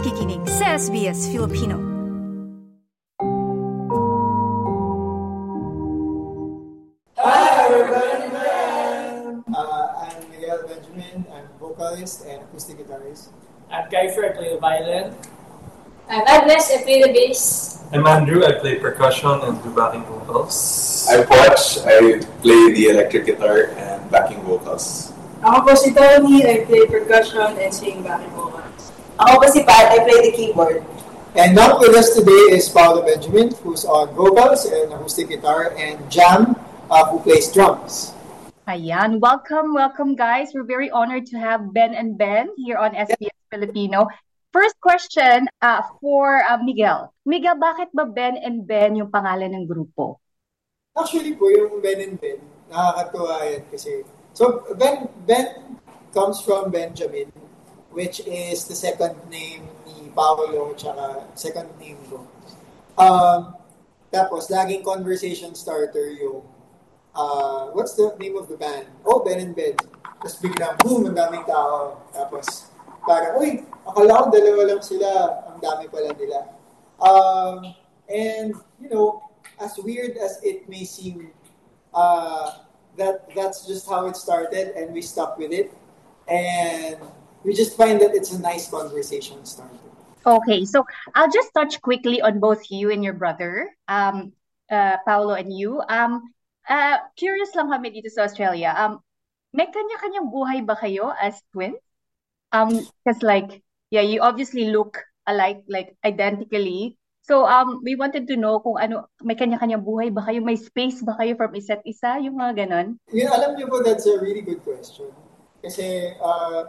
nakikinig sa SBS Filipino. Hi everybody! Uh, I'm Miguel Benjamin. I'm vocalist and acoustic guitarist. I'm Keifer, I play the violin. I'm Agnes, I play the bass. I'm Andrew. I play percussion and do backing vocals. I'm Poch. I play the electric guitar and backing vocals. Ako po si Toni, I play percussion and sing backing vocals. Ako po si Pat, I play the keyboard. And not with us today is Paolo Benjamin, who's on vocals and acoustic guitar, and Jam, uh, who plays drums. Ayan, welcome, welcome guys. We're very honored to have Ben and Ben here on SBS Filipino. First question uh, for uh, Miguel. Miguel, bakit ba Ben and Ben yung pangalan ng grupo? Actually po, yung Ben and Ben, nakakatuwa yan kasi. So, Ben, Ben comes from Benjamin, which is the second name ni Paolo, tsaka second name ko. Um, tapos, laging conversation starter yung, uh, what's the name of the band? Oh, Ben and Ben. Tapos biglang, boom, ang daming tao. Tapos, parang, uy, akala ko dalawa lang sila, ang dami pala nila. Um, and, you know, as weird as it may seem, uh, that that's just how it started, and we stuck with it. And we just find that it's a nice conversation starter. Okay, so I'll just touch quickly on both you and your brother, um, uh, Paolo and you. Um, uh, curious lang kami dito sa Australia. Um, may kanya-kanyang buhay ba kayo as twins? Um, because like, yeah, you obviously look alike, like identically. So um, we wanted to know kung ano, may kanya-kanyang buhay ba kayo? May space ba kayo from isa't isa? Yung mga ganon? Yeah, alam niyo po, that's a really good question. Kasi uh,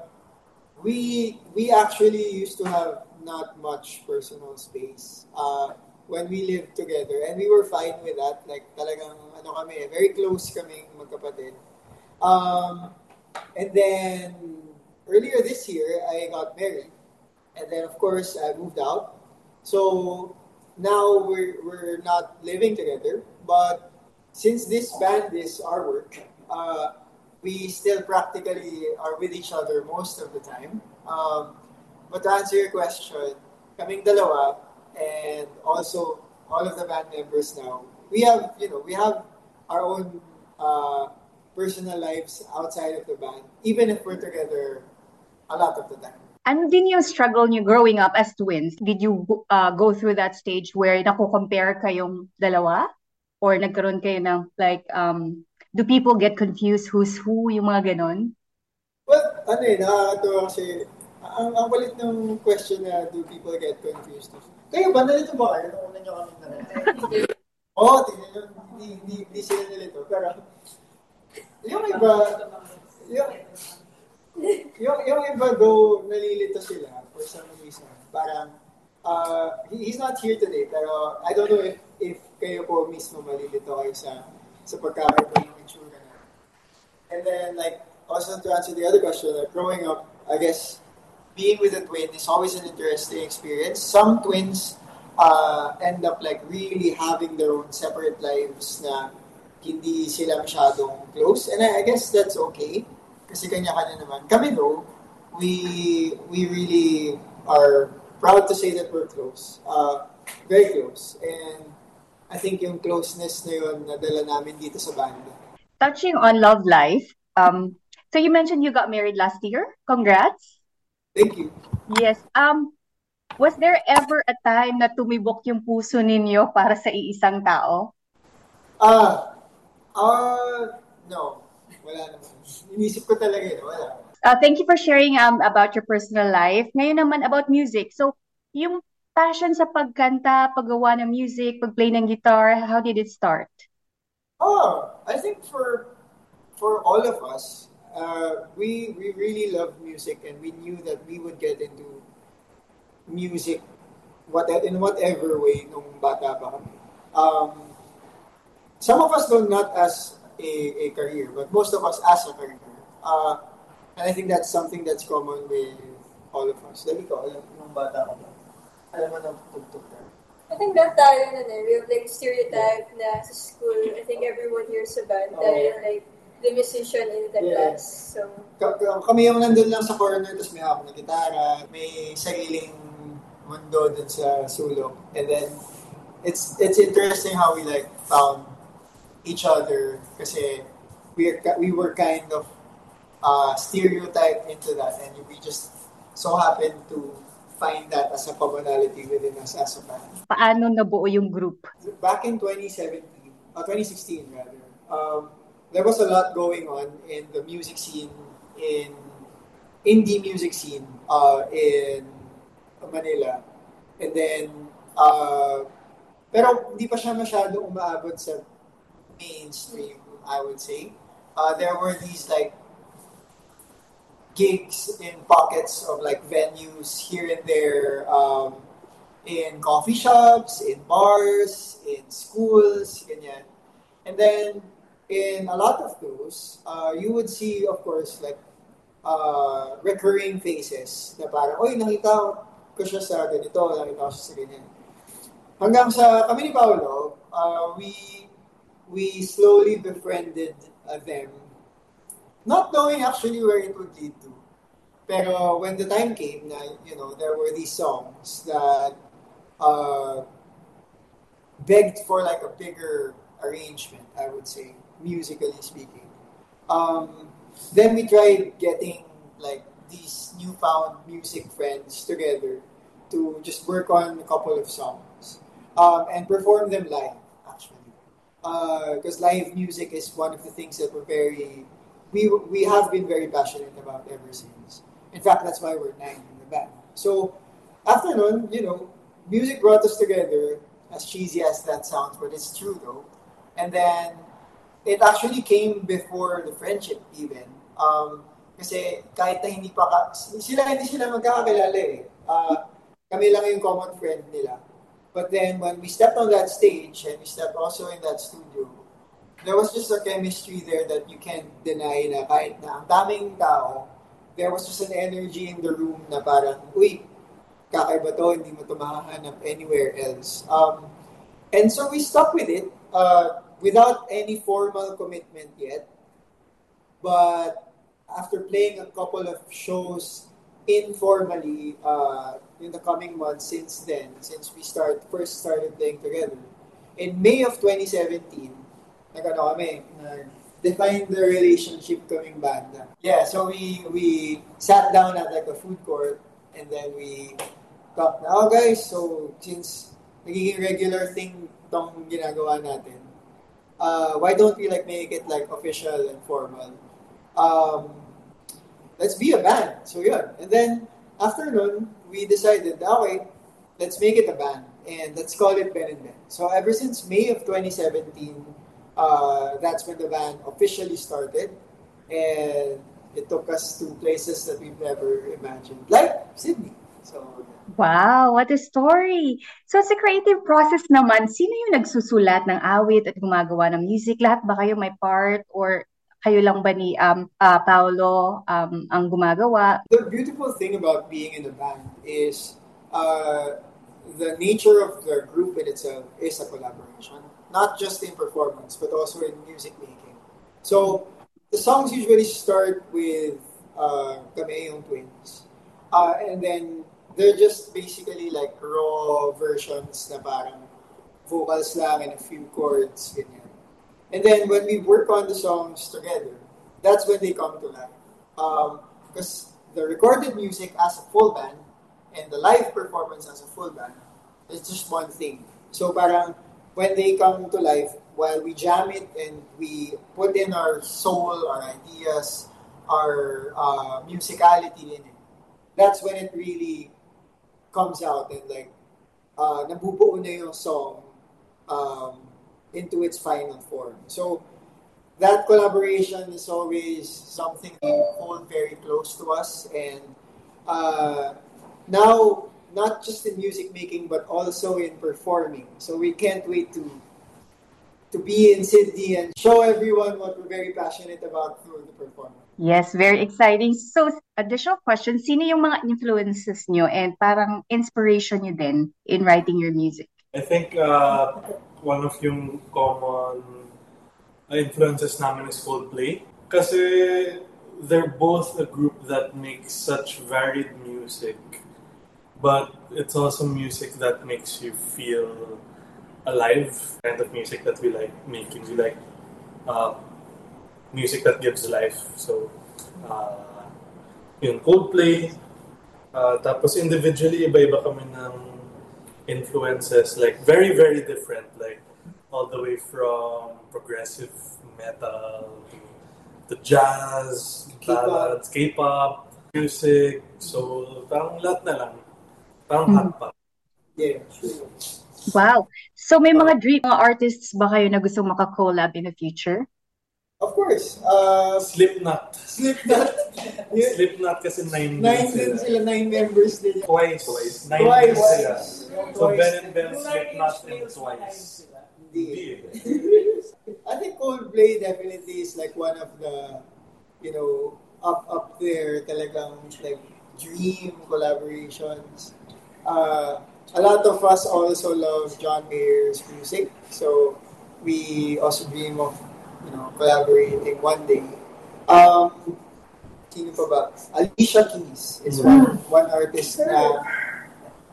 we we actually used to have not much personal space uh, when we lived together. And we were fine with that. Like talagang ano kami, very close kami magkapatid. Um, and then earlier this year, I got married. And then of course, I moved out. So now we're, we're not living together. But since this band is our work, uh, we still practically are with each other most of the time. Um, but to answer your question, kaming dalawa and also all of the band members now, we have, you know, we have our own uh, personal lives outside of the band, even if we're together a lot of the time. Ano din yung struggle niyo growing up as twins? Did you uh, go through that stage where nako-compare kayong dalawa? Or nagkaroon kayo ng like, um, do people get confused who's who, yung mga ganon? Well, ano eh, nakakatawa kasi, ang, ang kulit ng question na do people get confused? Kayo ba, nalito ba kayo? Nung una nyo kami nalito. Oo, oh, tingnan nyo, hindi, hindi, hindi sila nalito. Pero, yung iba, yung, yung, yung iba though, nalilito sila for some reason. Parang, uh, he, he's not here today, pero I don't know if, if kayo po mismo malilito kayo sa, sa na. And then, like, also to answer the other question, like, growing up, I guess, being with a twin is always an interesting experience. Some twins uh, end up like really having their own separate lives na hindi sila masyadong close. And I, I guess that's okay. Kasi kanya-kanya naman. Kami though, we, we really are proud to say that we're close. Uh, very close. And I think yung closeness na yun nadala namin dito sa band. Touching on love life, um, so you mentioned you got married last year. Congrats. Thank you. Yes. Um, was there ever a time na tumibok yung puso ninyo para sa iisang tao? Ah, uh, uh, no. Wala naman. Inisip ko talaga yun. Wala. Uh, thank you for sharing um, about your personal life. Ngayon naman about music. So, yung passion sa pagkanta, paggawa ng music, pagplay ng guitar, how did it start? Oh, I think for for all of us, uh, we we really love music and we knew that we would get into music what in whatever way nung bata pa kami. Um, some of us though not as a, a career, but most of us as a career. Uh, and I think that's something that's common with all of us. Dali ko, alam nung bata ba? Alam mo na tugtog. I think that tayo na eh. We have like stereotype na sa school. I think everyone here sa band Oh. dahil like the musician in the Yeah. class. So, Ka- ka- Kami yung nandun lang sa corner, tapos may hawak na gitara, may sariling mundo dun sa sulok. And then, it's it's interesting how we like found each other kasi we we were kind of uh, stereotyped into that and we just so happened to find that as a commonality within us as a band. Paano nabuo yung group? Back in 2017, uh, 2016 rather, um, there was a lot going on in the music scene in indie music scene uh, in Manila. And then, uh, pero hindi pa siya masyado umaabot sa mainstream, I would say. Uh, there were these like gigs in pockets of like venues here and there, um, in coffee shops, in bars, in schools, ganyan. And then in a lot of those, uh, you would see, of course, like uh, recurring faces na parang, oy, nakita ko siya sa ganito, nakita ko siya sa ganyan. Hanggang sa kami ni Paolo, uh, we we slowly befriended uh, them, not knowing actually where it would lead to. Pero when the time came na, you know, there were these songs that uh, begged for like a bigger arrangement, I would say, musically speaking. Um, then we tried getting like these newfound music friends together to just work on a couple of songs um, and perform them live actually because uh, live music is one of the things that we're very we we have been very passionate about ever since in fact that's why we're nine in the band so after nun, you know music brought us together as cheesy as that sounds but it's true though and then it actually came before the friendship even. Um, kasi kahit na hindi pa, ka, sila hindi sila magkakakilala eh. Uh, kami lang yung common friend nila. But then when we stepped on that stage and we stepped also in that studio, there was just a chemistry there that you can't deny na kahit na ang daming tao, there was just an energy in the room na parang, uy, kakaiba to, hindi mo to mahahanap anywhere else. Um, and so we stuck with it. Uh, without any formal commitment yet. But after playing a couple of shows informally uh, in the coming months since then, since we start first started playing together, in May of 2017, nagano kami, define the relationship coming band. Yeah, so we we sat down at like a food court and then we talked na, oh guys, so since nagiging regular thing tong ginagawa natin, uh, why don't we like make it like official and formal? Um, let's be a band. So yeah, and then after noon, we decided, okay, let's make it a band and let's call it Ben and Ben. So ever since May of 2017, uh, that's when the band officially started, and it took us to places that we've never imagined, like Sydney. So Wow, what a story! So sa creative process naman, sino yung nagsusulat ng awit at gumagawa ng music? Lahat ba kayo may part or kayo lang ba ni um, uh, Paolo um, ang gumagawa? The beautiful thing about being in a band is uh, the nature of the group in itself is a collaboration. Not just in performance, but also in music making. So, the songs usually start with uh, yung twins. Uh, and then they're just basically like raw versions na parang vocals lang and a few chords, ganyan. And then when we work on the songs together, that's when they come to life. Because um, the recorded music as a full band and the live performance as a full band is just one thing. So parang when they come to life, while we jam it and we put in our soul, our ideas, our uh, musicality in it, that's when it really comes out and like uh, nabubuo na yung song um, into its final form. So that collaboration is always something we hold very close to us and uh, now not just in music making but also in performing. So we can't wait to to be in Sydney and show everyone what we're very passionate about through the performance. Yes, very exciting. So, additional question, sino yung mga influences nyo and parang inspiration nyo din in writing your music? I think uh, one of yung common influences namin is Coldplay. Kasi they're both a group that makes such varied music. But it's also music that makes you feel alive. Kind of music that we like making. We like uh, music that gives life. So, uh, yung Coldplay. Uh, tapos individually, iba-iba kami ng influences. Like, very, very different. Like, all the way from progressive metal to jazz, ballads, K-pop, music. So, parang lahat na lang. Parang Mm. hot pot. Yeah, sure. Wow. So may mga dream mga artists ba kayo na gusto maka-collab in the future? Of course. Uh, Slipknot. Slipknot. Yeah. Slipknot kasi nine, Nine din din sila. sila, nine members din. Twice. Twice. Nine Twice. din sila. So Twice. Ben and Ben, Slipknot, and twice. Hindi. I think Coldplay definitely is like one of the, you know, up up there talagang like dream collaborations. Uh, a lot of us also love John Mayer's music, so we also dream of, you know, collaborating one day. Um, sino pa ba? Alicia Keys is one, one artist na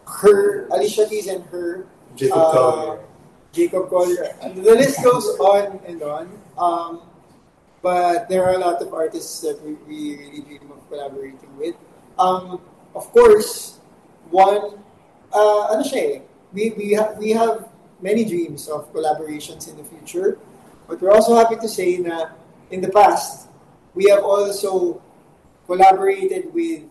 her, Alicia Keys and her Jacob uh, Collier. Jacob Collier. The list goes on and on. Um, but there are a lot of artists that we, we really dream of collaborating with. Um, of course, one, uh, ano siya eh, we, we, ha- we have many dreams of collaborations in the future. But we're also happy to say na in the past, we have also collaborated with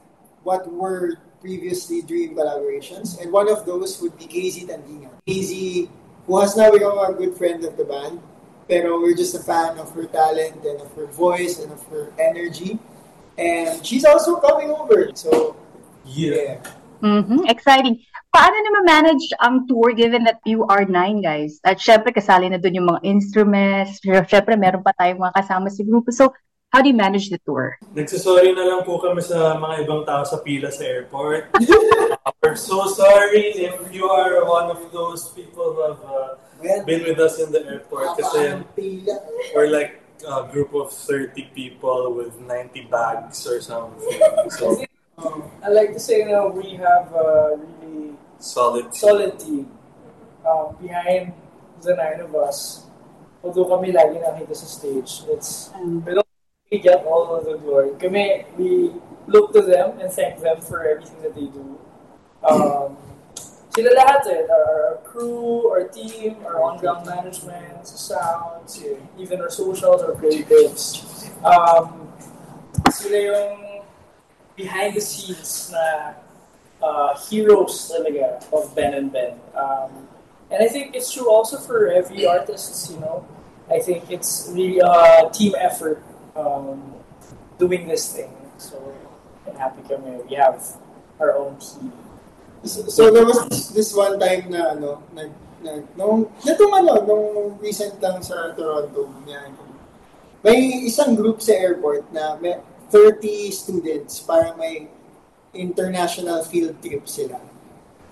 what were previously dream collaborations. And one of those would be KZ Tandingan. KZ, who has now become a good friend of the band, pero we're just a fan of her talent and of her voice and of her energy. And she's also coming over. So, Yeah. yeah. Mhm, Exciting. Paano naman manage ang tour given that you are nine guys? At syempre kasali na dun yung mga instruments. Syempre meron pa tayong mga kasama sa grupo. So, how do you manage the tour? Nagsasorry na lang po kami sa mga ibang tao sa pila sa airport. We're so sorry if you are one of those people who have uh, been with us in the airport kasi we're like a group of 30 people with 90 bags or something. So, Um, I like to say na we have a really solid. solid team um, behind the nine of us. Although kami lagi nakita sa stage, it's we don't really get all of the glory. Kami, we look to them and thank them for everything that they do. Um, sila lahat eh, our, our crew, our team, our on-ground management, sounds, even our socials, our creatives. Um, sila yung behind the scenes na uh, heroes talaga of Ben and Ben. Um, and I think it's true also for every artist, you know. I think it's really a team effort um, doing this thing. So, I'm happy kami. We have our own team. So, so there was this, this one time na ano, nag, nag, nung, nitong ano, nung recent lang sa Toronto, yan, may isang group sa airport na may 30 students, parang may international field trip sila.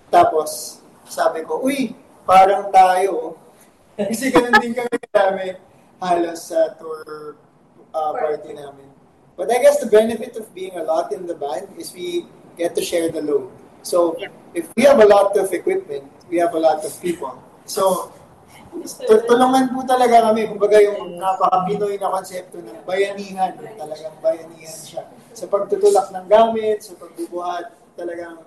Tapos, sabi ko, uy, parang tayo. Kasi ganun din kami kami halos sa tour uh, party namin. But I guess the benefit of being a lot in the band is we get to share the load. So, if we have a lot of equipment, we have a lot of people. So, tulungan po talaga kami. Kumbaga yung napaka-Pinoy na konsepto ng bayanihan, talagang bayanihan siya. Sa pagtutulak ng gamit, sa pagbubuhat, talagang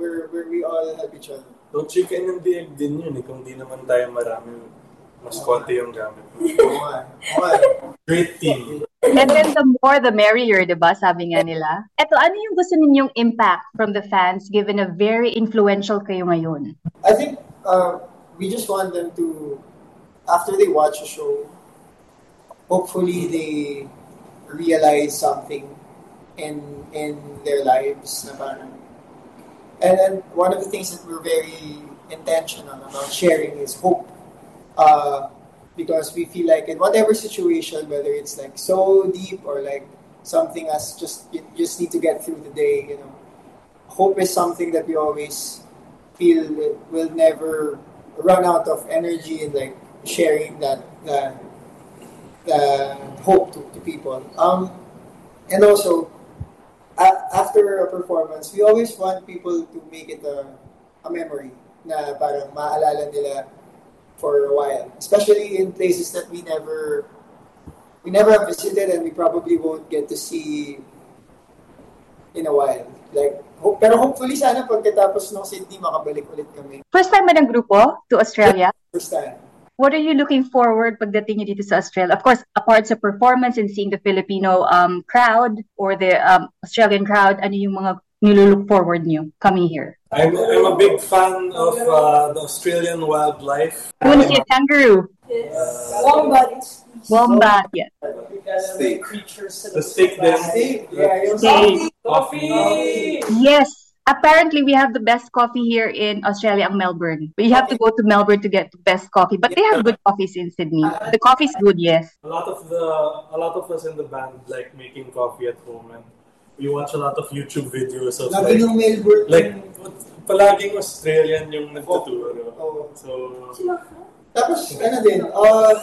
where, where we all help each other. So, chicken and egg din yun eh. Kung di naman tayo marami, mas konti yung gamit. Great team. And then the more the merrier, di ba? Sabi nga nila. Eto, ano yung gusto ninyong impact from the fans given a very influential kayo ngayon? I think uh, we just want them to, after they watch a show, hopefully they realize something in in their lives and then one of the things that we're very intentional about sharing is hope. Uh, because we feel like in whatever situation whether it's like so deep or like something as just you just need to get through the day you know hope is something that we always feel we'll never run out of energy in like sharing that that, that hope to, to people um, and also a- after a performance, we always want people to make it a, a memory na parang maaalala nila for a while. Especially in places that we never we never have visited and we probably won't get to see in a while. Like, ho- pero hopefully sana pagkatapos ng Sydney, makabalik ulit kami. First time ba ng grupo to Australia? First time. What are you looking forward pagdating niyo dito sa Australia? Of course, apart sa performance and seeing the Filipino um, crowd or the um, Australian crowd, ano yung mga nilulook forward niyo coming here? I'm, I'm a big fan of uh, the Australian wildlife. You want to see a kangaroo? Wombats. Wombat, yeah. Because of the Steak. creatures The steak din. Steak, yeah, yung Steak. Coffee! Yes. Apparently, we have the best coffee here in Australia, ang Melbourne. But you have to go to Melbourne to get the best coffee. But they have good coffees in Sydney. The coffee's good, yes. A lot of the a lot of us in the band like making coffee at home and we watch a lot of YouTube videos of Lagi like yung Melbourne. like palaging Australian yung nagtuturo. Oo. So Tapos, ano din, uh,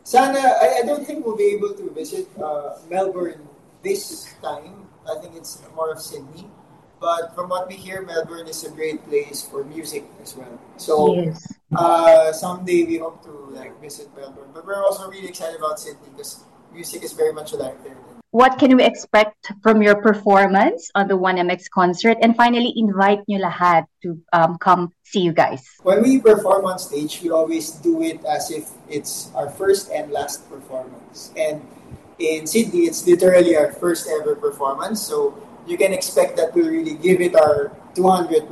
sana, I, I don't think we'll be able to visit uh, Melbourne this time. I think it's more of Sydney. But from what we hear, Melbourne is a great place for music as well. So, Yes. uh, someday we hope to like visit Melbourne. But we're also really excited about Sydney because music is very much alive there. What can we expect from your performance on the 1MX concert? And finally, invite nyo lahat to um, come see you guys. When we perform on stage, we always do it as if it's our first and last performance. And in Sydney, it's literally our first ever performance. So you can expect that we'll really give it our 200%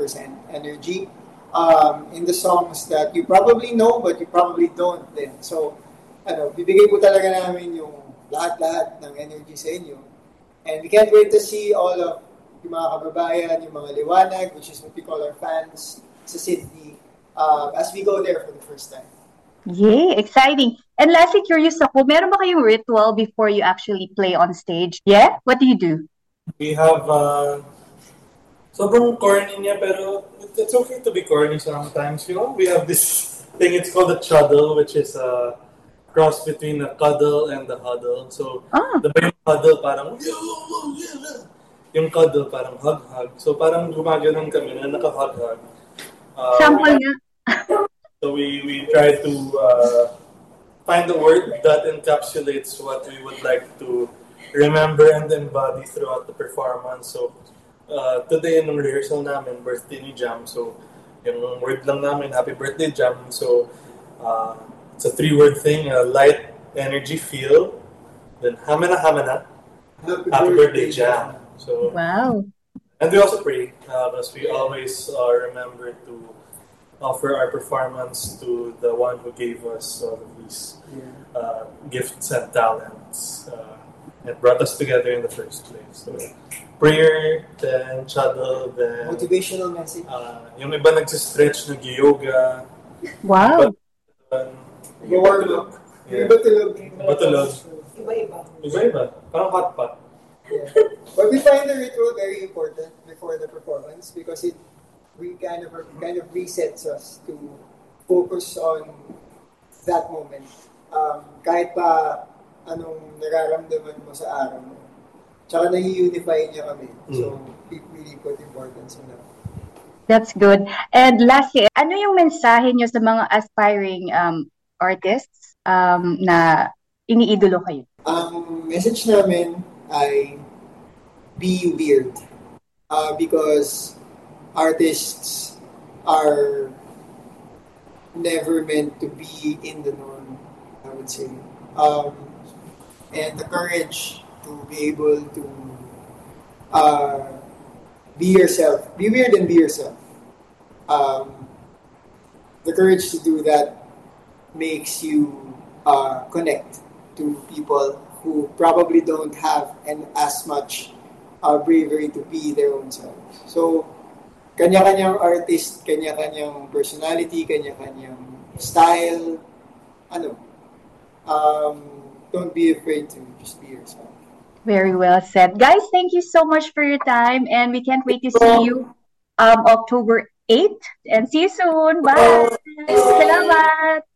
energy um, in the songs that you probably know but you probably don't then. So, ano, bibigay po talaga namin yung lahat-lahat ng energy sa inyo. And we can't wait to see all of yung mga kababayan, yung mga liwanag, which is what we call our fans sa Sydney, uh, as we go there for the first time. Yay! Exciting! And lastly, curious ako, meron ba kayong ritual before you actually play on stage? Yeah? What do you do? we have uh, sobrang corny niya pero it's okay to be corny sometimes, you know. We have this thing, it's called a chuddle, which is a cross between a cuddle and a huddle. So, Ah. the yung huddle parang yung cuddle parang hug-hug. So, parang gumaganon kami na naka-hug-hug. Uh, Sample nga. So we, we try to uh, find a word that encapsulates what we would like to remember and embody throughout the performance. So uh, today in rehearsal namin, birthday ni Jam. So yung word lang namin, happy birthday Jam. So uh, it's a three-word thing, uh, light, energy, feel. Then hamana hamana, happy birthday Jam. So Wow. and we also pray uh, because we always uh, remember to offer our performance to the one who gave us all of these uh, gifts and talents uh, and brought us together in the first place. So, prayer, then chuddle, then Motivational message. uh, yung iba nagsistretch, nag-yoga, Wow. um, Up. Yeah. Iba tulog. Iba tulog. Iba-iba. Iba-iba. Parang hot pot. Yeah. But we find the ritual very important before the performance because it we kind of kind of resets us to focus on that moment. Um, kahit pa anong nararamdaman mo sa araw mo. Tsaka nai-unify niya kami. So, we really put importance on that. That's good. And lastly, ano yung mensahe nyo sa mga aspiring um, artists um, na iniidolo kayo? Ang message namin ay be weird. Uh, because artists are never meant to be in the norm, I would say. Um, and the courage to be able to uh, be yourself, be weird and be yourself. Um, the courage to do that makes you uh, connect to people who probably don't have an as much uh, bravery to be their own selves. So, kanya-kanyang artist, kanya-kanyang personality, kanya-kanyang style, ano, um, don't be afraid to just be yourself. Very well said. Guys, thank you so much for your time and we can't wait to see you um, October 8th and see you soon. Bye! Salamat!